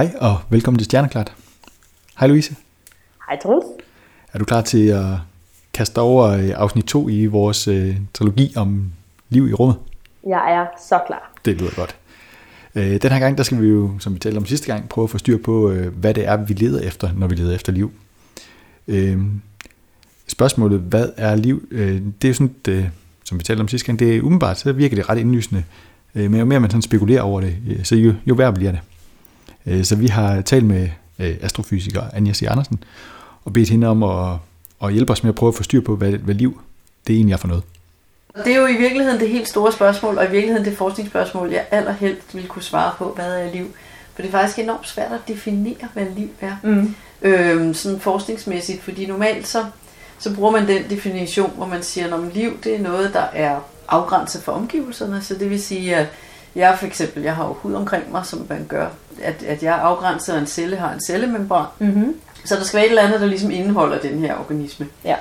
Hej og velkommen til Stjerneklart. Hej Louise. Hej Troels. Er du klar til at kaste over øh, afsnit 2 i vores øh, trilogi om liv i rummet? Jeg er så klar. Det lyder godt. Øh, den her gang, der skal vi jo, som vi talte om sidste gang, prøve at få styr på, øh, hvad det er, vi leder efter, når vi leder efter liv. Øh, spørgsmålet, hvad er liv? Øh, det er jo sådan, det, som vi talte om sidste gang, det er umiddelbart, så virker det ret indlysende. Øh, men jo mere man sådan spekulerer over det, øh, så jo, jo værre bliver det. Øh, så vi har talt med øh, astrofysiker Anja C. Andersen, og bedt hende om at, at hjælpe os med at prøve at få styr på, hvad, hvad liv det egentlig er for noget. Det er jo i virkeligheden det helt store spørgsmål, og i virkeligheden det forskningsspørgsmål, jeg allerhelst ville kunne svare på, hvad er liv? For det er faktisk enormt svært at definere, hvad liv er. Mm. Øhm, sådan forskningsmæssigt, fordi normalt så, så bruger man den definition, hvor man siger, at liv det er noget, der er afgrænset for omgivelserne. Så det vil sige, at jeg for eksempel, jeg har jo hud omkring mig, som man gør, at, at jeg er afgrænset, og en celle har en cellemembran. Mm-hmm. Så der skal være et eller andet, der ligesom indeholder den her organisme. Ja.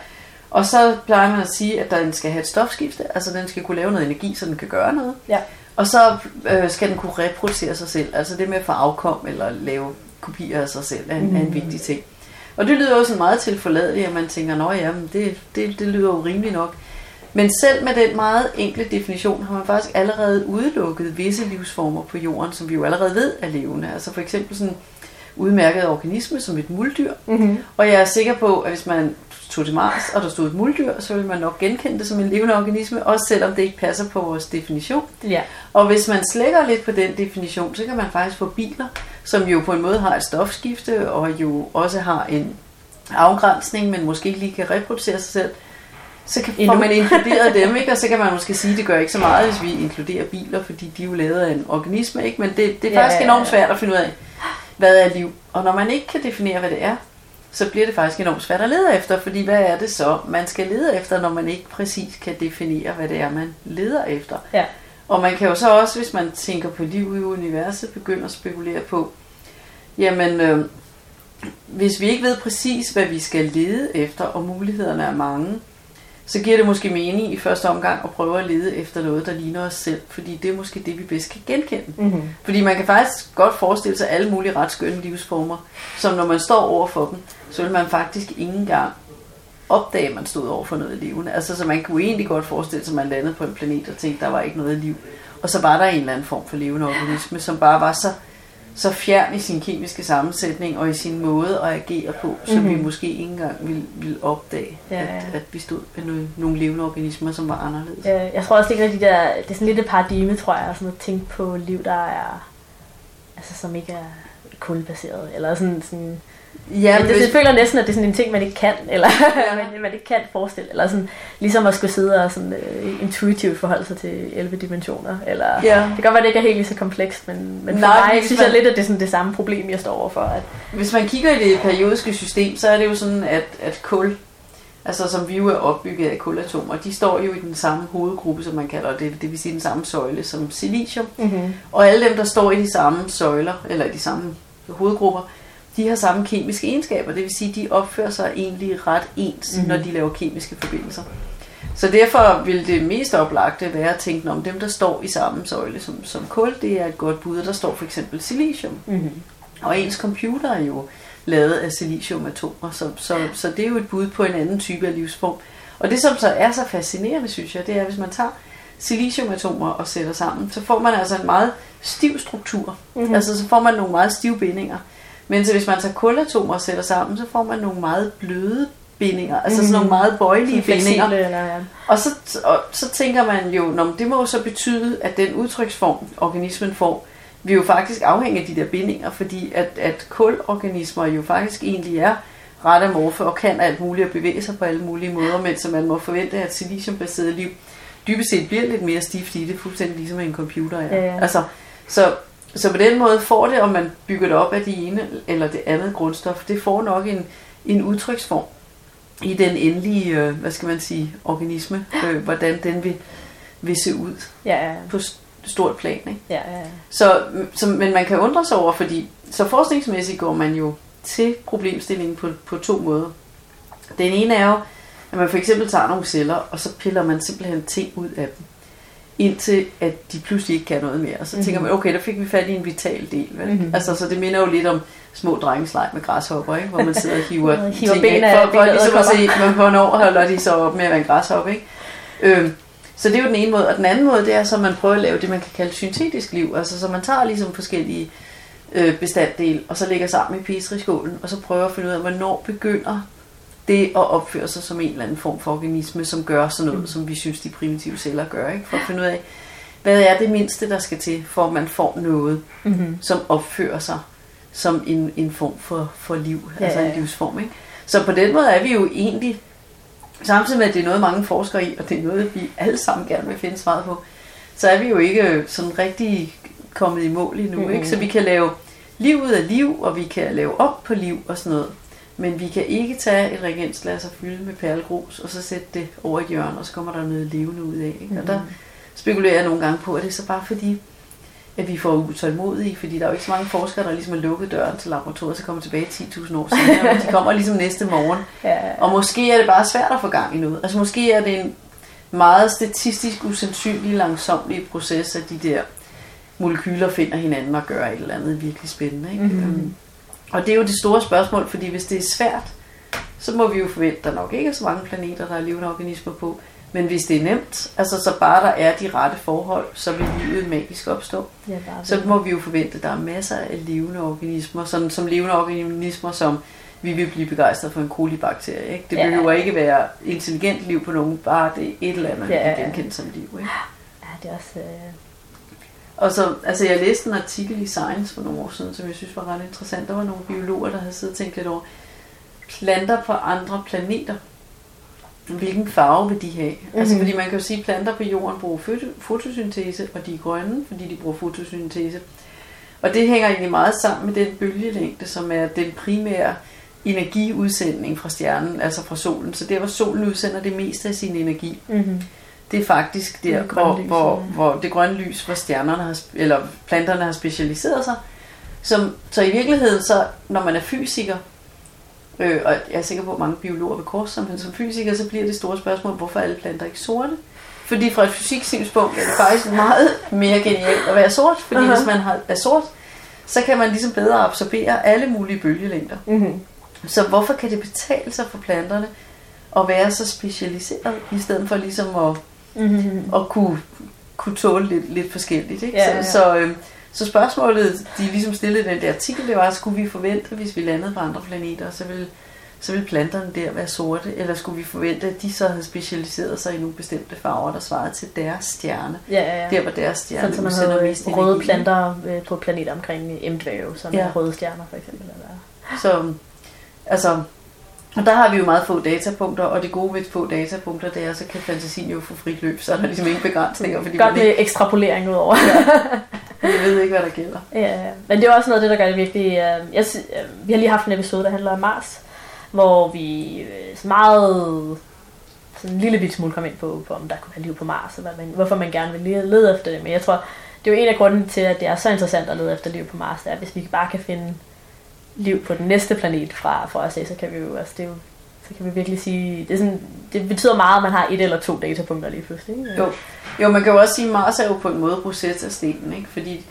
Og så plejer man at sige, at den skal have et stofskifte, altså den skal kunne lave noget energi, så den kan gøre noget. Ja. Og så øh, skal den kunne reproducere sig selv, altså det med at få afkom eller lave kopier af sig selv er en, mm. er en vigtig ting. Og det lyder jo sådan meget tilforladeligt, at man tænker, nå ja, men det, det, det lyder jo rimeligt nok. Men selv med den meget enkle definition har man faktisk allerede udelukket visse livsformer på jorden, som vi jo allerede ved er levende. Altså for eksempel sådan udmærket organisme som et muldyr. Mm-hmm. Og jeg er sikker på, at hvis man tog til Mars, og der stod et muldyr, så ville man nok genkende det som en levende organisme, også selvom det ikke passer på vores definition. Ja. Og hvis man slækker lidt på den definition, så kan man faktisk få biler, som jo på en måde har et stofskifte, og jo også har en afgrænsning, men måske ikke lige kan reproducere sig selv. Så kan, får Endnu. man inkluderet dem, ikke? og så kan man måske sige, at det gør ikke så meget, hvis vi inkluderer biler, fordi de er jo lavet af en organisme. Ikke? Men det, det er Ja, faktisk enormt svært at finde ud af, hvad er liv. Og når man ikke kan definere, hvad det er, så bliver det faktisk enormt svært at lede efter, fordi hvad er det så, man skal lede efter, når man ikke præcis kan definere, hvad det er, man leder efter. Ja. Og man kan jo så også, hvis man tænker på liv i universet, begynde at spekulere på, jamen, øh, hvis vi ikke ved præcis, hvad vi skal lede efter, og mulighederne er mange, så giver det måske mening i første omgang at prøve at lede efter noget, der ligner os selv, fordi det er måske det, vi bedst kan genkende. Mm-hmm. Fordi man kan faktisk godt forestille sig alle mulige ret skønne livsformer, som når man står over for dem, så vil man faktisk ikke engang opdage, at man stod over for noget levende. Altså, så man kunne egentlig godt forestille sig, at man landede på en planet og tænkte, at der var ikke noget liv. Og så var der en eller anden form for levende organisme, som bare var så, så fjern i sin kemiske sammensætning og i sin måde at agere på, så mm-hmm. vi Mhm. måske ikke engang ville, ville opdage, Ja, at, ja. at vi stod med nogle, nogle levende organismer, som var anderledes. Øh, jeg tror også, det er, de der, det er sådan lidt et paradigme, tror jeg, sådan at tænke på liv, der er, altså som ikke er kulbaseret, eller sådan, sådan Ja, men det, hvis, jeg føler næsten, at det er sådan en ting, man ikke kan, eller Ja. man, man ikke kan forestille, eller sådan, ligesom at skulle sidde og sådan, uh, intuitivt forholde sig til 11 dimensioner, eller Ja. det kan godt være, det ikke er helt lige så komplekst, men, men for Nej, mig synes man- jeg lidt, at det er sådan det samme problem, jeg står overfor. At, Hvis man kigger i det periodiske system, så er det jo sådan, at, at kul, altså som vi jo er opbygget af kulatomer, de står jo i den samme hovedgruppe, som man kalder det, det vil sige den samme søjle som silicium. mm-hmm. Og alle dem, der står i de samme søjler, eller i de samme hovedgrupper, de har samme kemiske egenskaber. Det vil sige, de opfører sig egentlig ret ens, Mhm. mm-hmm. når de laver kemiske forbindelser. Så derfor vil det mest oplagte være at tænke om dem, der står i samme søjle som, som kul, det er et godt bud. Der står for eksempel silicium. Mm-hmm. Og ens computer er jo lavet af siliciumatomer, så, så, så det er jo et bud på en anden type af livsform. Og det, som så er så fascinerende, synes jeg, det er, hvis man tager siliciumatomer og sætter sammen, så får man altså en meget stiv struktur. Mhm. Mm-hmm. Altså så får man nogle meget stive bindinger. Men så hvis man tager kulatomer og sætter sammen, så får man nogle meget bløde bindinger, altså sådan Mhm. nogle meget bøjelige bindinger. Eller, ja. Og så, og så tænker man jo, Nå, det må jo så betyde, at den udtryksform, organismen får, vil jo faktisk afhænge af de der bindinger, fordi at, at kulorganismer jo faktisk egentlig er ret amorfe og kan alt muligt og bevæge sig på alle mulige måder, mens man må forvente, at siliciumbaseret liv dybest set bliver lidt mere stift i det, fuldstændig ligesom en computer er. Ja, ja. Altså, så, så på den måde får det, om man bygger det op af det ene eller det andet grundstof, det får nok en, en udtryksform i den endelige, øh, hvad skal man sige, organisme, øh, hvordan den vil, vil se ud Ja, ja, på stort plan. Ikke? ja, ja. Så, så, men man kan undre sig over, fordi så forskningsmæssigt går man jo til problemstillingen på, på to måder. Den ene er jo, at man for eksempel tager nogle celler, og så piller man simpelthen ting ud af dem. Indtil at de pludselig ikke kan noget mere. Og så mm-hmm. tænker man, okay, der fik vi fat i en vital del. Vel? Mm-hmm. Altså, så det minder jo lidt om små drengeslag med græshopper, ikke? hvor man sidder og hiver, hiver ting, ben ikke? af for, for ligesom at se, hvornår holder de så op med at være en græshopper. Ikke? Øhm, så det er jo den ene måde. Og den anden måde, det er så, at man prøver at lave det, man kan kalde syntetisk liv. Altså, så man tager ligesom forskellige øh, bestanddele, og så lægger sammen i petriskålen, og så prøver at finde ud af, hvornår begynder det at opføre sig som en eller anden form for organisme, som gør sådan noget, mm. som vi synes, de primitive celler gør. Ikke? For at finde ud af, hvad er det mindste, der skal til, for at man får noget, Mm-hmm. som opfører sig som en, en form for, for liv, Ja, altså en livsform. Ikke? Så på den måde er vi jo egentlig, samtidig med at det er noget, mange forsker i, og det er noget, vi alle sammen gerne vil finde svaret på, så er vi jo ikke sådan rigtig kommet i mål endnu. Mhm. Ikke? Så vi kan lave liv ud af liv, og vi kan lave op på liv og sådan noget. Men vi kan ikke tage et reagensglas og fylde med perlegrus, og så sætte det over et hjørne, og så kommer der noget levende ud af. Ikke? Og der spekulerer jeg nogle gange på, at det er så bare fordi, at vi får utålmodige, fordi der er jo ikke så mange forskere, der ligesom har lukket døren til laboratoriet, så kommer tilbage 10.000 år senere, men de kommer ligesom næste morgen. Ja, Og måske er det bare svært at få gang i noget. Altså måske er det en meget statistisk usandsynlig langsomlig proces, at de der molekyler finder hinanden og gør et eller andet virkelig spændende. Ikke? Mhm. Mm-hmm. Og det er jo det store spørgsmål, fordi hvis det er svært, så må vi jo forvente, at der nok ikke er så mange planeter, der er levende organismer på. Men hvis det er nemt, altså så bare der er de rette forhold, så vil livet magisk opstå. ja, Så må vi jo forvente, at der er masser af levende organismer, sådan som levende organismer, som vi vil blive begejstret for en kolibakterie. Ikke? Det Ja. behøver ikke være intelligent liv på nogen, bare det er et eller andet, vi Ja, ja, kan genkende som liv. Ikke? Ja, det er også... Øh... Og så, altså jeg læste en artikel i Science for nogle år siden, som jeg synes var ret interessant. Der var nogle biologer, der havde siddet og tænkt lidt over planter på andre planeter. Hvilken farve vil de have? Mm-hmm. Altså Mhm. fordi man kan jo sige, at planter på jorden bruger foto- fotosyntese, og de er grønne, fordi de bruger fotosyntese. Og det hænger egentlig meget sammen med den bølgelængde, som er den primære energiudsending fra stjernen, altså fra solen. Så der, hvor solen udsender det meste af sin energi, Mm-hmm. Det er faktisk der, Det hvor, lys, hvor, ja. hvor det grønne lys, hvor stjernerne har, eller planterne har specialiseret sig. Som, så i virkeligheden, så, når man er fysiker, øh, og jeg er sikker på, at mange biologer vil korse sig, men som fysiker, så bliver det store spørgsmål, hvorfor er alle planter ikke sorte? Fordi fra et fysiksynspunkt er det faktisk meget mere genialt at være sort, fordi Aha. hvis man har, er sort, så kan man ligesom bedre absorbere alle mulige bølgelængder. Mm-hmm. Så hvorfor kan det betale sig for planterne at være så specialiseret, i stedet for ligesom at Mm-hmm. og kunne, kunne tåle lidt, lidt forskelligt. Ikke? Ja, ja. Så, så, øh, så spørgsmålet, de ligesom stillede den der artikel, det var, skulle vi forvente, hvis vi landede på andre planeter, så ville, så ville planterne der være sorte, eller skulle vi forvente, at de så havde specialiseret sig i nogle bestemte farver, der svarede til deres stjerne. Ja, ja, ja. Der var deres stjerne Sådan som man havde mest røde energi. planter øh, på planeter omkring M-dvæve, som Ja. er røde stjerner for eksempel. Eller... Så, altså, og der har vi jo meget få datapunkter, og det gode ved få datapunkter, det er, så kan fantasien jo få frit løb, så er der ligesom ingen begrænsninger, fordi Godt man ikke, med ekstrapolering udover. man ved ikke, hvad der gælder. Ja, ja. men det er også noget af det, der gør det virkelig... Øh, jeg, øh, vi har lige haft en episode, der handler om Mars, hvor vi øh, meget sådan en lille bit smule kom ind på, på, om der kunne være liv på Mars, og hvad man, hvorfor man gerne vil lede, lede efter det. Men jeg tror, det er jo en af grunden til, at det er så interessant at lede efter liv på Mars, det er, hvis vi bare kan finde liv på den næste planet fra, fra os, af, så kan vi jo, altså det er jo, så kan vi virkelig sige, det, er sådan, det betyder meget, at man har et eller to datapunkter lige pludselig. Ikke? Jo. Jo, man kan jo også sige, at Mars er jo på en måde proces af stenen, ikke? fordi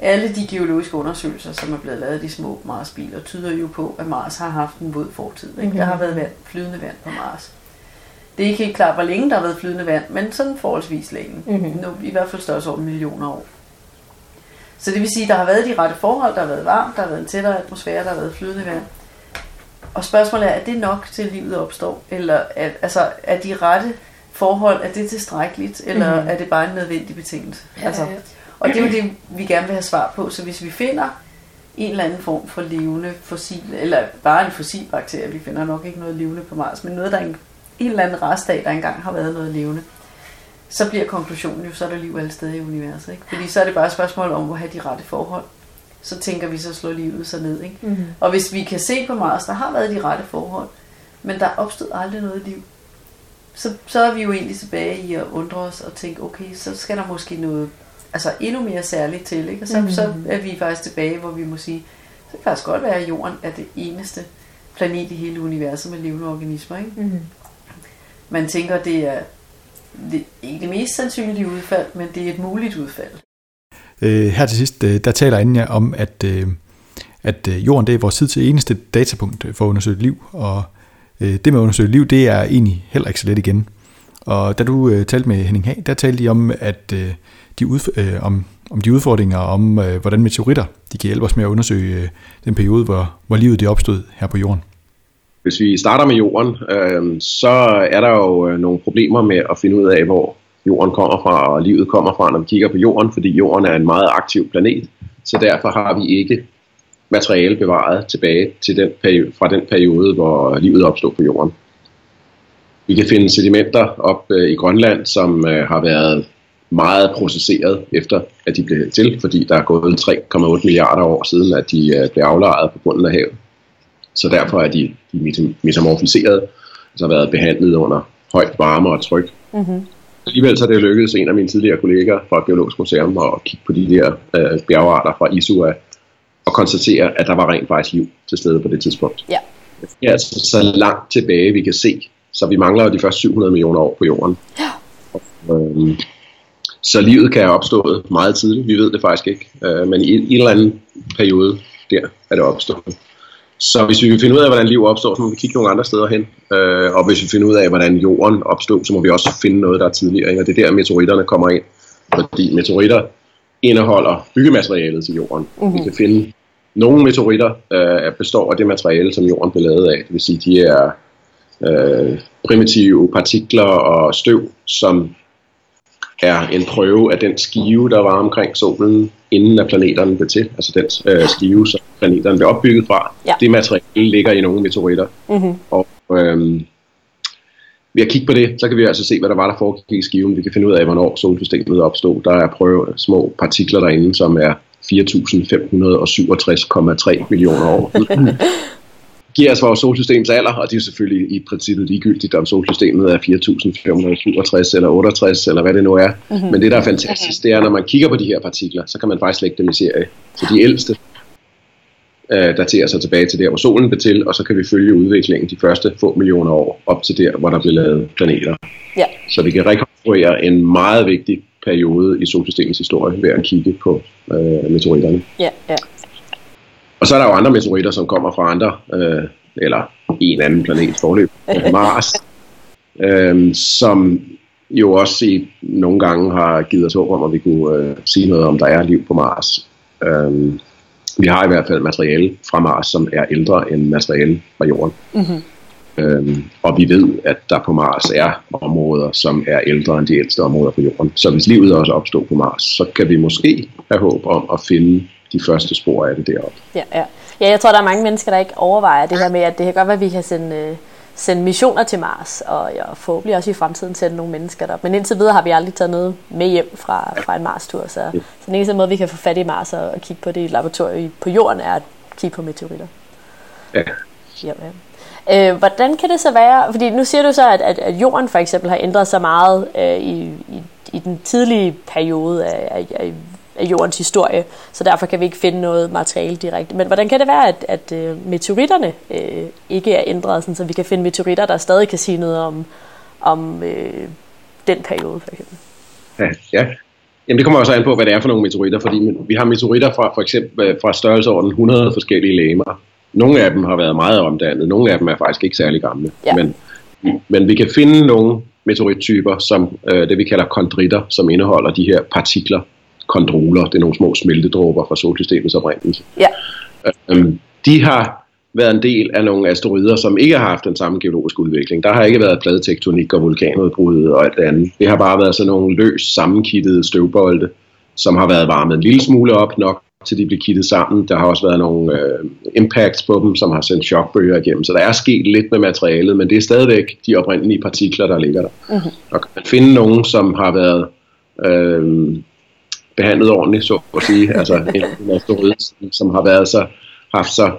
alle de geologiske undersøgelser, som er blevet lavet af de små Mars-biler, tyder jo på, at Mars har haft en våd fortid. Ikke? Mhm. Der har været vand, flydende vand på Mars. Det er ikke helt klart, hvor længe der har været flydende vand, men sådan forholdsvis længe. Mhm. Nu, I hvert fald størrelse over millioner år. Så det vil sige, at der har været de rette forhold, der har været varmt, der har været en tættere atmosfære, der har været flydende vand. Og spørgsmålet er, er det nok til at livet opstår? Eller er, altså, er de rette forhold, er det tilstrækkeligt? Eller Mhm. mm-hmm. er det bare en nødvendig betingelse? Ja, altså, ja. og det er jo det, vi gerne vil have svar på. Så hvis vi finder en eller anden form for levende fossil, eller bare en fossil bakterie, vi finder nok ikke noget levende på Mars, men noget, der er en, en eller anden rest af, der engang har været noget levende, så bliver konklusionen jo, så er der liv alle steder i universet. Ikke? Fordi så er det bare et spørgsmål om at have de rette forhold. Så tænker vi, så slår livet sig ned. Ikke? Mm-hmm. Og hvis vi kan se på Mars, der har været de rette forhold, men der opstod aldrig noget liv, så, så er vi jo egentlig tilbage i at undre os og tænke, okay, så skal der måske noget altså endnu mere særligt til. Ikke? Og så, Mhm. mm. så er vi faktisk tilbage, hvor vi må sige, så kan det faktisk godt være, at Jorden er det eneste planet i hele universet med levende organismer. Ikke? Mm-hmm. Man tænker, det er det, ikke det mest sandsynlige udfald, men det er et muligt udfald. Øh, her til sidst, øh, der taler Anja om, at, øh, at øh, jorden det er vores tid til eneste datapunkt for at undersøge liv, og det med at undersøge liv, det er egentlig heller ikke så let igen. Og da du øh, talte med Henning Hag, der talte de om, at øh, de, udf- øh, om, om de udfordringer, om øh, hvordan meteoritter de kan hjælpe os med at undersøge øh, den periode, hvor, hvor livet det opstod her på jorden. Hvis vi starter med jorden, øh, så er der jo øh, nogle problemer med at finde ud af, hvor jorden kommer fra, og livet kommer fra, når vi kigger på jorden, fordi jorden er en meget aktiv planet, så derfor har vi ikke materiale bevaret tilbage til den periode, fra den periode, hvor livet opstod på jorden. Vi kan finde sedimenter op øh, i Grønland, som øh, har været meget processeret efter, at de blev til, fordi der er gået 3,8 milliarder år siden, at de øh, blev aflejret på bunden af havet. Så derfor er de, de metamorfiseret, altså været behandlet under højt varme og tryk. Mm-hmm. Alligevel så er det lykkedes en af mine tidligere kolleger fra Geologisk Museum at kigge på de der øh, bjergarter fra Isua og konstatere, at der var rent faktisk liv til stede på det tidspunkt. Ja. Det er altså så langt tilbage, vi kan se. Så vi mangler jo de første 700 millioner år på jorden. Ja. Øhm, så livet kan have opstået meget tidligt. Vi ved det faktisk ikke. Øh, men i en, en eller anden periode der er det opstået. Så hvis vi vil finde ud af, hvordan liv opstår, så må vi kigge nogle andre steder hen. Øh, og hvis vi finder ud af, hvordan jorden opstod, så må vi også finde noget, der er tidligere. Ikke? Og det er der, meteoritterne kommer ind. Fordi meteoritter indeholder byggematerialet til jorden. Mm-hmm. Vi kan finde nogle meteoritter øh, består af det materiale, som jorden blev lavet af. Det vil sige, de er øh, primitive partikler og støv, som er en prøve af den skive, der var omkring solen, inden at planeterne blev til. Altså den øh, skive, som planeterne blev opbygget fra. Ja. Det materiale ligger i nogle meteoritter. Mm-hmm. Og øh, ved at kigge på det, så kan vi altså se, hvad der var, der foregik i skiven. Vi kan finde ud af, hvornår solsystemet opstod. Der er prøve små partikler derinde, som er 4.567,3 millioner år. giver os vores solsystems alder, og det er selvfølgelig i princippet ligegyldigt, om solsystemet er 4.567 eller 68, eller hvad det nu er. Mm-hmm. Men det, der er fantastisk, det er, når man kigger på de her partikler, så kan man faktisk lægge dem i serie. Så de ældste øh, daterer sig tilbage til der, hvor solen blev til, og så kan vi følge udviklingen de første få millioner år op til der, hvor der blev lavet planeter. Ja. Så vi kan rekonstruere en meget vigtig periode i solsystemets historie ved at kigge på øh, meteoritterne. Ja, ja. Og så er der jo andre meteoritter, som kommer fra andre, øh, eller en anden planet forløb, Mars, øh, som jo også i, nogle gange har givet os håb om, at vi kunne øh, sige noget om, der er liv på Mars. Øh, vi har i hvert fald materiale fra Mars, som er ældre end materiale fra Jorden. Mm-hmm. Øhm, og vi ved, at der på Mars er områder, som er ældre end de ældste områder på Jorden. Så hvis livet også opstår på Mars, så kan vi måske have håb om at finde de første spor af det deroppe. Ja, ja. ja, jeg tror, der er mange mennesker, der ikke overvejer det her med, at det kan godt være, at vi kan sende, øh, sende missioner til Mars, og ja, forhåbentlig også i fremtiden sende nogle mennesker der. Men indtil videre har vi aldrig taget noget med hjem fra, fra en Mars-tur, så, ja. så den eneste måde, vi kan få fat i Mars og, og kigge på det i et laboratorium på jorden, er at kigge på meteoritter. Ja. Ja, ja. Øh, hvordan kan det så være, fordi nu siger du så, at, at, at jorden for eksempel har ændret sig meget øh, i, i, i den tidlige periode af, af, af, af jordens historie, så derfor kan vi ikke finde noget materiale direkte. Men hvordan kan det være, at, at uh, meteoritterne øh, ikke er ændret, sådan, så vi kan finde meteoritter, der stadig kan sige noget om, om øh, den periode for eksempel? Ja, ja. Jamen det kommer også an på, hvad det er for nogle meteoritter, fordi vi har meteoritter fra for eksempel fra størrelsesorden 100 forskellige legemer. Nogle af dem har været meget omdannet, nogle af dem er faktisk ikke særlig gamle. Ja. Men, men vi kan finde nogle meteorittyper, som øh, det vi kalder kondritter, som indeholder de her partikler, kondroler, det er nogle små smeltedråber fra solsystemets oprindelse. Ja. Øhm, de har været en del af nogle asteroider, som ikke har haft den samme geologiske udvikling. Der har ikke været pladetektonik og vulkanudbrud og alt det andet. Det har bare været sådan nogle løs sammenkittede støvbolde, som har været varmet en lille smule op nok til de blev kittet sammen. Der har også været nogle øh, impacts på dem, som har sendt chokbølger igennem. Så der er sket lidt med materialet, men det er stadigvæk de oprindelige partikler, der ligger der. Mm-hmm. Og kan man finde nogen, som har været øh, behandlet ordentligt, så at sige, altså en asteroide, som har været så, haft så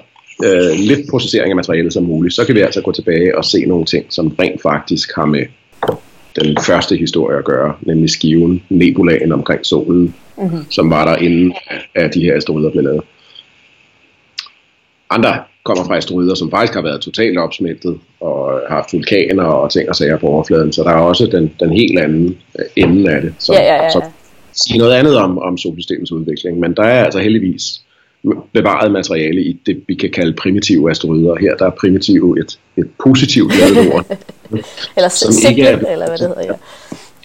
øh, lidt processering af materialet som muligt, så kan vi altså gå tilbage og se nogle ting, som rent faktisk har med den første historie at gøre, nemlig skiven, nebulaen omkring solen, mm-hmm. som var der inden, at de her asteroider blev lavet. Andre kommer fra asteroider, som faktisk har været totalt opsmeltet og har haft vulkaner og ting og sager på overfladen. Så der er også den, den helt anden øh, ende af det, som, Ja, ja, ja. som siger noget andet om, om solsystemets udvikling. Men der er altså heldigvis bevaret materiale i det, vi kan kalde primitive asteroider. Her der er primitive et, et positivt lavet ord. Eller Som sigtet, ikke er- eller hvad det hedder, ja.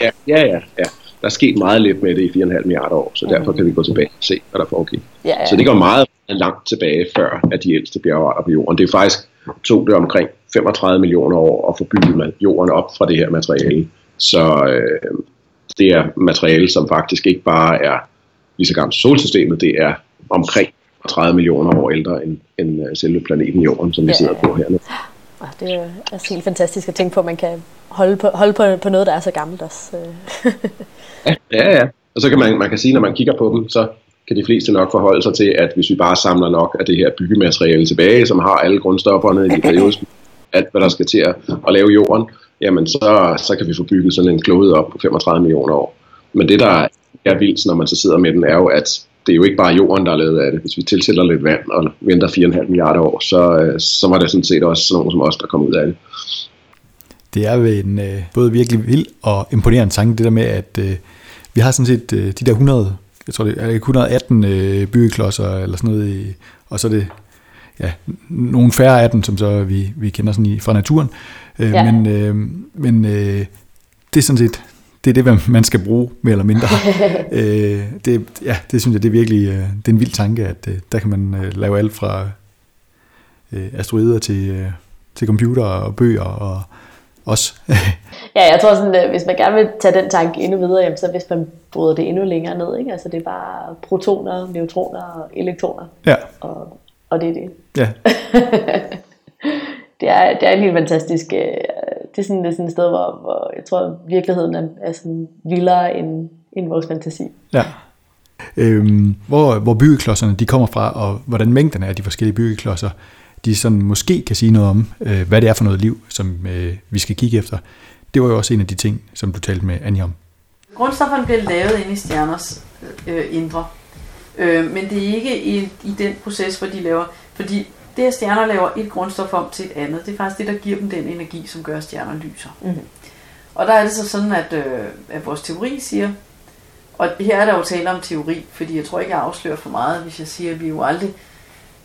Ja, ja, ja, ja. Der er sket meget lidt med det i 4,5 milliarder år, så derfor kan vi gå tilbage og se, hvad der foregik. Ja, ja. Så det går meget langt tilbage før, at de ældste bjergarter på jorden. Det er faktisk tog det omkring 35 millioner år at få bygget jorden op fra det her materiale. Så øh, det er materiale, som faktisk ikke bare er lige så gammelt solsystemet, det er omkring 30 millioner år ældre end, end øh, selve planeten Jorden, som vi Ja, sidder på hernede. Ah, Det er altså helt fantastisk at tænke på, at man kan holde på, holde på, på noget, der er så gammelt også. øh. Ja, ja, ja. Og så kan man, man kan sige, når man kigger på dem, så kan de fleste nok forholde sig til, at hvis vi bare samler nok af det her byggemateriale tilbage, som har alle grundstofferne i periodiske, alt hvad der skal til at, at lave jorden, jamen så, så kan vi få bygget sådan en klode op på 35 millioner år. Men det, der er vildt, når man så sidder med den, er jo, at det er jo ikke bare jorden, der er lavet af det. Hvis vi tilsætter lidt vand og venter 4,5 milliarder år, så, øh, så var det sådan set også sådan nogen som os, der kom ud af det. Det er en øh, både virkelig vild og imponerende tanke, det der med, at øh, vi har sådan set øh, de der 100, jeg tror det er 118 øh, byggeklodser eller sådan noget, i, og så er det ja, nogle færre af dem, som så vi, vi kender sådan i, fra naturen. Øh, Ja. Men, øh, men øh, det er sådan set, det er det, hvad man skal bruge, mere eller mindre. øh, det, ja, det synes jeg, det er virkelig øh, det er en vild tanke, at øh, der kan man øh, lave alt fra øh, asteroider til, øh, til computer og bøger og også. Ja, jeg tror sådan, at hvis man gerne vil tage den tanke endnu videre, jamen, så hvis man bryder det endnu længere ned, ikke? Altså det er bare protoner, neutroner og elektroner, ja, og, og det er det. ja, Det er, det er en helt fantastisk, øh, det er sådan, det er sådan et sted, hvor, hvor jeg tror, virkeligheden er, er sådan vildere end, end vores fantasi. ja. Øhm, hvor, hvor byggeklodserne de kommer fra, og hvordan mængderne af de forskellige byggeklodser, de sådan måske kan sige noget om, øh, hvad det er for noget liv, som øh, vi skal kigge efter. Det var jo også en af de ting, som du talte med Anja om. Grundstofferne bliver lavet inde i stjerners øh, indre. Øh, men det er ikke i, i den proces, hvor de laver... Fordi det, at stjerner laver et grundstof om til et andet, det er faktisk det, der giver dem den energi, som gør, at stjerner lyser. Mhm. Og der er det så sådan, at, øh, at vores teori siger, og her er der jo tale om teori, fordi jeg tror ikke, jeg afslører for meget, hvis jeg siger, at vi jo aldrig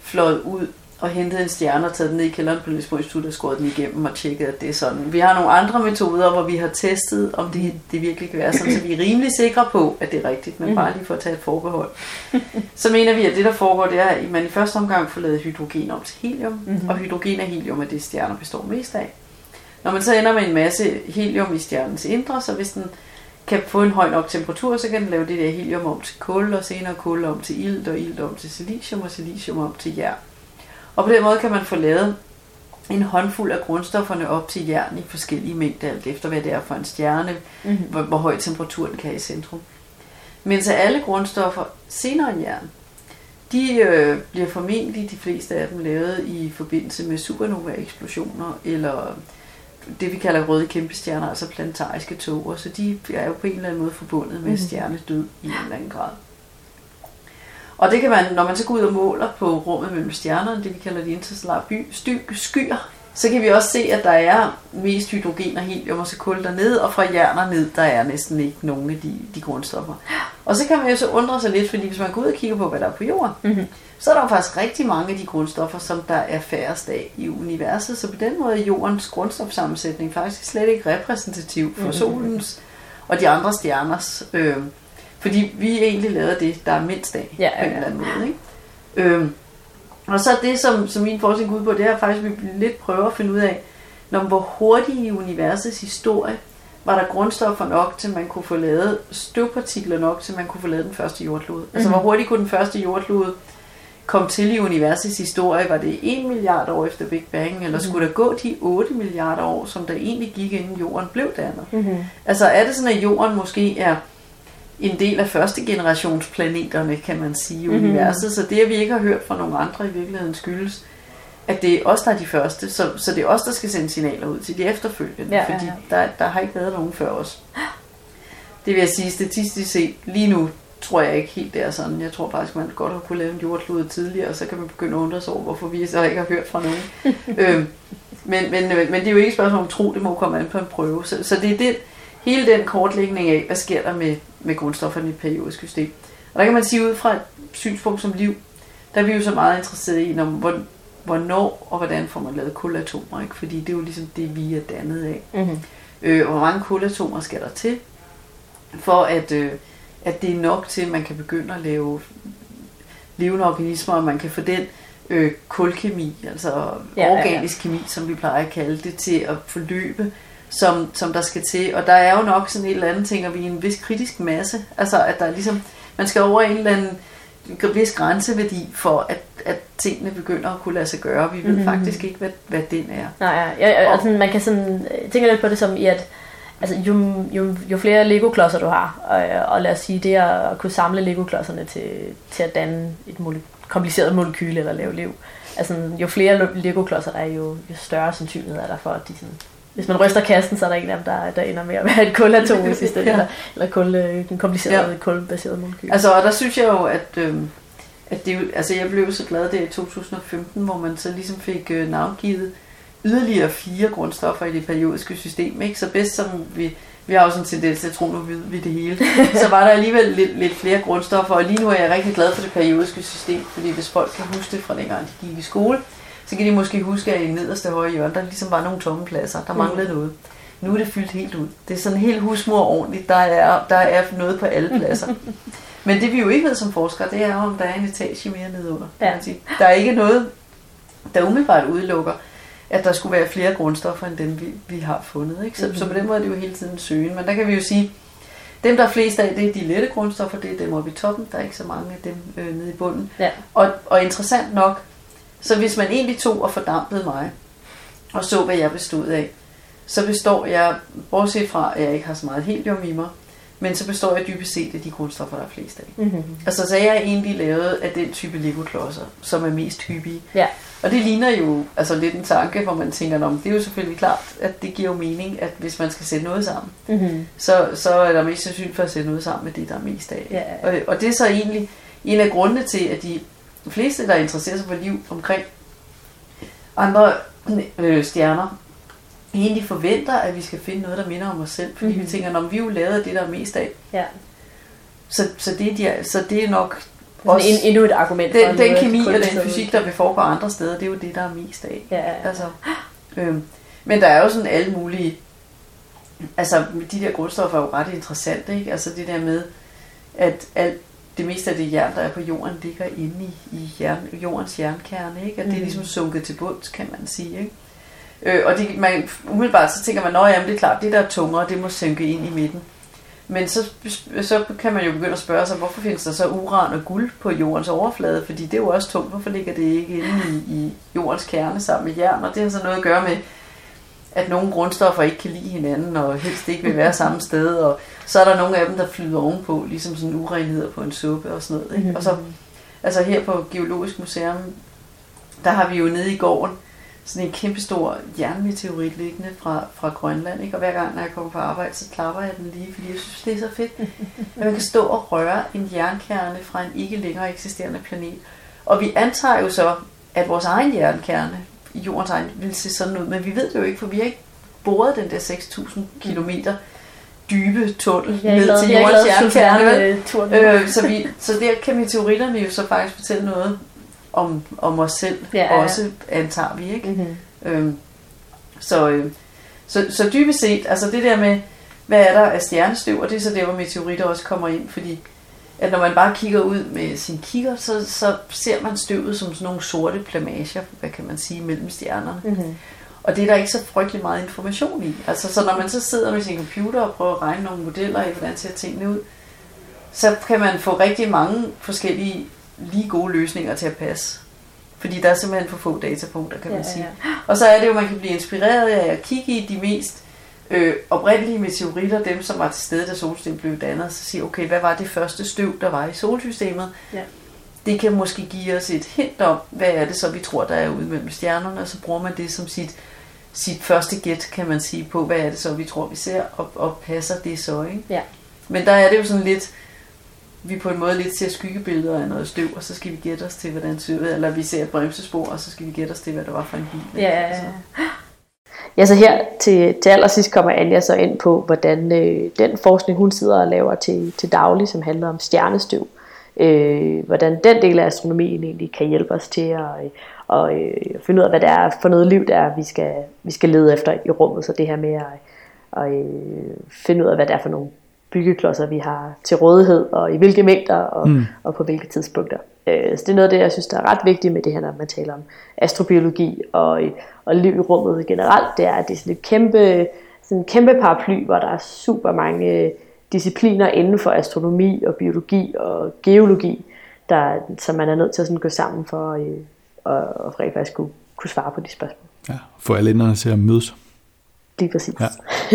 fløjet ud og hentet en stjerne og taget den ned i kælderen på Lisbon Institut og skåret den igennem og tjekket, at det er sådan. Vi har nogle andre metoder, hvor vi har testet, om det, det virkelig kan være sådan, så vi er rimelig sikre på, at det er rigtigt, men bare lige for at tage et forbehold. Så mener vi, at det, der foregår, det er, at man i første omgang får lavet hydrogen om til helium, mm-hmm. og hydrogen og helium er det, stjerner består mest af. Når man så ender med en masse helium i stjernens indre, så hvis den kan få en høj nok temperatur, så kan den lave det der helium om til kul, og senere kul om til ilt, og ilt om til silicium, og silicium om til jern. Og på den måde kan man få lavet en håndfuld af grundstofferne op til jern i forskellige mængder, alt efter hvad det er for en stjerne, mm-hmm. hvor, hvor høj temperatur den kan i centrum. Mens alle grundstoffer senere end jern, de øh, bliver formentlig de fleste af dem lavet i forbindelse med supernova-eksplosioner, eller det vi kalder røde kæmpestjerner, altså planetariske tåger, så de er jo på en eller anden måde forbundet med stjernedød i en eller anden grad. Og det kan man, når man så går ud og måler på rummet mellem stjernerne, det vi kalder de interstellare by, sty, skyer, så kan vi også se, at der er mest hydrogen og helium og så kul dernede, og fra jern og ned, der er næsten ikke nogen af de, de grundstoffer. Og så kan man jo så undre sig lidt, fordi hvis man går ud og kigger på, hvad der er på jorden, mm-hmm. så er der jo faktisk rigtig mange af de grundstoffer, som der er færrest af i universet. Så på den måde er jordens grundstofsammensætning faktisk slet ikke repræsentativ for solens og de andre stjerners. Øh, fordi vi egentlig lavet det, der er mindst af Ja, på ja, en ja. eller anden måde. Ikke? Øhm, og så det, som, som min forskning går ud på, det er faktisk, at vi lidt prøver at finde ud af, når, hvor hurtigt i universets historie var der grundstoffer nok, til man kunne få lavet støvpartikler nok, til man kunne få lavet den første jordklode. Mm-hmm. Altså hvor hurtigt kunne den første jordklode komme til i universets historie? Var det 1 milliard år efter Big Bang, eller skulle der gå de 8 milliarder år, som der egentlig gik, inden jorden blev dannet? Mm-hmm. Altså er det sådan, at jorden måske er en del af første generations planeterne, kan man sige, i Mhm. universet. Så det, at vi ikke har hørt fra nogle andre i virkeligheden, skyldes, at det er os, der er de første. Så, så det er os, der skal sende signaler ud til de efterfølgende. Ja, ja, fordi ja. der, der har ikke været nogen før os. Det vil jeg sige, statistisk set, lige nu tror jeg ikke helt, det er sådan. Jeg tror faktisk, man godt har kunne lave en jordklode tidligere, og så kan man begynde at undre sig over, hvorfor vi så ikke har hørt fra nogen. øhm, men, men, men det er jo ikke et spørgsmål om tro, det må komme an på en prøve. Så, så det er det, hele den kortlægning af, hvad sker der med, med grundstofferne i et periodisk system. Og der kan man sige ud fra et synspunkt som liv, der er vi jo så meget interesseret i, når, hvor, hvornår og hvordan får man lavet kulatomer, ikke? fordi det er jo ligesom det, vi er dannet af. Mm-hmm. Øh, hvor mange kulatomer skal der til, for at, øh, at det er nok til, at man kan begynde at lave levende organismer, og man kan få den øh, kulkemi, altså Ja, ja, organisk kemi, som vi plejer at kalde det, til at forløbe, som, som der skal til. Og der er jo nok sådan et eller andet, tænker vi, en vis kritisk masse. Altså at der er ligesom, man skal over en eller anden vis grænseværdi for, at, at tingene begynder at kunne lade sig gøre. Vi ved Mhm. mm-hmm. faktisk ikke, hvad, hvad den er. Nej, ja, ja, altså, man kan sådan, jeg tænker lidt på det som i, at altså, jo, jo, jo flere Lego-klodser du har, og, og lad os sige, det at kunne samle Lego-klodserne til, til at danne et mole- kompliceret molekyle eller lave liv, altså, jo flere Lego-klodser der er, jo, jo større sandsynlighed er der for, at de sådan, hvis man ryster kassen, så er der en af dem, der, der ender med at være et kulatom i sidste Ja. eller, eller kul, øh, en kompliceret Ja. kulbaseret molekyl. Altså, og der synes jeg jo, at, øh, at det, altså, jeg blev så glad der i 2015, hvor man så ligesom fik øh, navngivet yderligere fire grundstoffer i det periodiske system. Ikke? Så bedst som vi, vi har jo sådan en tendens til at tro, nu ved vi det hele, så var der alligevel lidt, lidt flere grundstoffer, og lige nu er jeg rigtig glad for det periodiske system, fordi hvis folk kan huske det fra dengang de gik i skole, så kan de måske huske, at i nederste højre hjørne, der ligesom var nogle tomme pladser, der manglede noget. Nu er det fyldt helt ud. Det er sådan helt husmor ordentligt. Der er, der er noget på alle pladser. Men det vi jo ikke ved som forskere, det er om der er en etage mere nedunder. Ja. Der er ikke noget, der umiddelbart udelukker, at der skulle være flere grundstoffer end dem, vi, vi har fundet. Ikke? Så, mm-hmm. så på den måde er det jo hele tiden søgen. Men der kan vi jo sige, dem der er flest af, det er de lette grundstoffer, det er dem oppe i toppen. Der er ikke så mange af dem øh, nede i bunden. Ja. Og, og interessant nok, så hvis man egentlig tog og fordampede mig, og så hvad jeg bestod af, så består jeg, bortset fra at jeg ikke har så meget helium i mig, men så består jeg dybest set af de grundstoffer, der er flest af. Mm-hmm. Altså, så er jeg egentlig lavet af den type Lego-klodser, som er mest hyppige. Ja. Og det ligner jo altså lidt en tanke, hvor man tænker, om det er jo selvfølgelig klart, at det giver jo mening, at hvis man skal sætte noget sammen, Mm-hmm. så, så er der mest sandsynligt for at sætte noget sammen med det, der er mest af. Ja. Og, og det er så egentlig en af grundene til, at de fleste, der interesserer sig for liv omkring andre øh, stjerner, egentlig forventer, at vi skal finde noget, der minder om os selv. Fordi. Mhm. vi tænker, når vi er jo lavet af det, der er mest af. Ja. Så, så, det, er de, så det er nok Sådan en, endnu et argument for den, den kemi og den fysik, der vil foregå andre steder, det er jo det, der er mest af. Ja, ja, ja. Altså, øhm, men der er jo sådan alle mulige... Altså, de der grundstoffer er jo ret interessante, ikke? Altså det der med, at alt, det meste af det jern, der er på jorden, ligger inde i, i jern, jordens jernkerne, ikke? At det er Mhm. ligesom sunket til bunds, kan man sige, ikke? Øh, og det, man, umiddelbart så tænker man, at jamen, det er klart, det der er tungere, det må synke ind i midten. Men så, så kan man jo begynde at spørge sig, hvorfor findes der så uran og guld på jordens overflade? Fordi det er jo også tungt. Hvorfor ligger det ikke inde i, i jordens kerne sammen med jern? Og det har så noget at gøre med, at nogle grundstoffer ikke kan lide hinanden, og helst ikke vil være samme sted. Og så er der nogle af dem, der flyder ovenpå, ligesom sådan urenheder på en suppe og sådan noget. Ikke? Og så, altså her på Geologisk Museum, der har vi jo nede i gården, sådan en kæmpestor jernmeteorit liggende fra, fra Grønland. Ikke? Og hver gang, når jeg kommer på arbejde, så klapper jeg den lige, fordi jeg synes, det er så fedt. At man kan stå og røre en jernkerne fra en ikke længere eksisterende planet. Og vi antager jo så, at vores egen jernkerne i jordens egen vil se sådan ud, men vi ved det jo ikke, for vi har ikke boret den der 6.000 km dybe tunnel Jeg ned til jordens turen. Øh, så, vi, så der kan meteoritterne jo så faktisk fortælle noget om, om os selv, ja, ja. også antager vi, ikke? mm-hmm. Øhm, så, øh, så, så dybest set, altså det der med, hvad er der af stjernestøv, og det er så der, hvor meteoritter også kommer ind, fordi at når man bare kigger ud med sin kigger, så, så ser man støvet som sådan nogle sorte plamager, hvad kan man sige, mellem stjernerne. Mm-hmm. Og det er der ikke så frygtelig meget information i. Altså, så når man så sidder med sin computer og prøver at regne nogle modeller af, hvordan ser tingene ud, så kan man få rigtig mange forskellige lige gode løsninger til at passe. Fordi der er simpelthen for få datapunkter, kan man Ja, ja, sige. ja. Og så er det jo, man kan blive inspireret af at kigge i de mest øh, oprindelige meteoritter, dem som var til stede, da solsystemet blev dannet, så sige, okay, hvad var det første støv, der var i solsystemet? Ja. Det kan måske give os et hint om, hvad er det så, vi tror, der er ude mellem stjernerne, og så bruger man det som sit, sit første gæt, kan man sige, på, hvad er det så, vi tror, vi ser, og, og passer det så, ikke? Ja. Men der er det jo sådan lidt, vi på en måde lidt ser skyggebilleder af noget støv, og så skal vi gætte os til, hvordan støvet, eller vi ser et bremsespor, og så skal vi gætte os til, hvad det var for en bil. Ja, Altså. Ja, så her til, til allersidst kommer Anja så ind på, hvordan øh, den forskning, hun sidder og laver til, til daglig, som handler om stjernestøv, øh, hvordan den del af astronomien egentlig kan hjælpe os til at, øh, og, øh, finde ud af, hvad det er for noget liv, der er, vi skal, vi skal lede efter i rummet. Så det her med at, at øh, finde ud af, hvad det er for nogle byggeklodser, vi har til rådighed, og i hvilke mængder, og, mm. og på hvilke tidspunkter. Øh, så det er noget af det, jeg synes, der er ret vigtigt med det her, når man taler om astrobiologi og, og liv i rummet generelt, det er, at det er sådan et kæmpe, sådan en kæmpe paraply, hvor der er super mange discipliner inden for astronomi og biologi og geologi, der, som man er nødt til at sådan gå sammen for øh, at, at rent faktisk kunne, kunne svare på de spørgsmål. Ja, få alle enderne til at mødes. Lige præcis. Ja.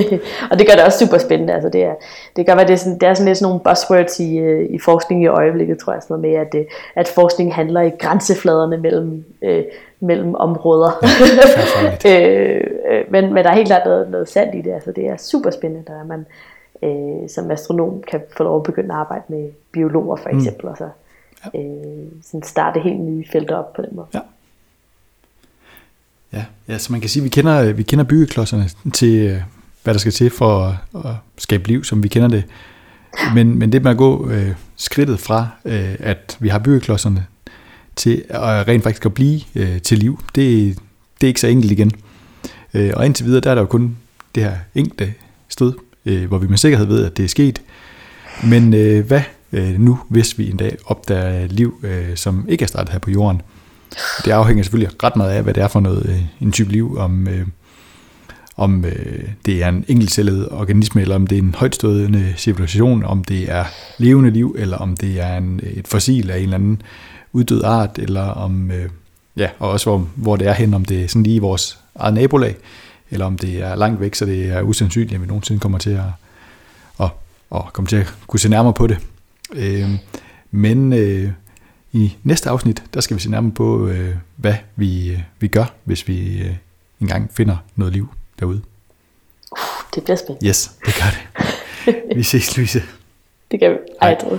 og det gør det også super spændende. Altså det, er, det gør, at det er sådan, det er sådan lidt sådan nogle buzzwords i, øh, i forskning i øjeblikket, tror jeg, sådan noget med, at, øh, at forskning handler i grænsefladerne mellem, øh, mellem områder. Ja, øh, men, men der er helt klart noget, noget sandt i det. Altså det er super spændende, der man øh, som astronom kan få lov at begynde at arbejde med biologer for eksempel, mm. og så øh, sådan starte helt nye felter op på den måde. Ja. Ja, ja, så man kan sige, at vi kender, vi kender byggeklodserne til, øh, hvad der skal til for at, at skabe liv, som vi kender det. Men, men det med at gå øh, skridtet fra, øh, at vi har byggeklodserne, til at rent faktisk at blive øh, til liv, det, det er ikke så enkelt igen. Øh, og indtil videre, der er der jo kun det her enkelte sted, øh, hvor vi med sikkerhed ved, at det er sket. Men øh, hvad øh, nu, hvis vi en dag opdager liv, øh, som ikke er startet her på jorden? Det afhænger selvfølgelig ret meget af, hvad det er for noget, øh, en type liv, om, øh, om øh, det er en enkeltcellet organisme, eller om det er en højtstående civilisation, om det er levende liv, eller om det er en, øh, et fossil af en eller anden uddød art, eller om, øh, ja, og også hvor, hvor det er hen, om det er sådan lige i vores eget nabolag, eller om det er langt væk, så det er usandsynligt, at vi nogensinde kommer til at, at, at, komme til at kunne se nærmere på det. Øh, men øh, i næste afsnit, der skal vi se nærmere på, øh, hvad vi, øh, vi gør, hvis vi øh, engang finder noget liv derude. Uh, det bliver spændende. Yes, det gør det. Vi ses, Louise. Det gør vi. Ej, Hej.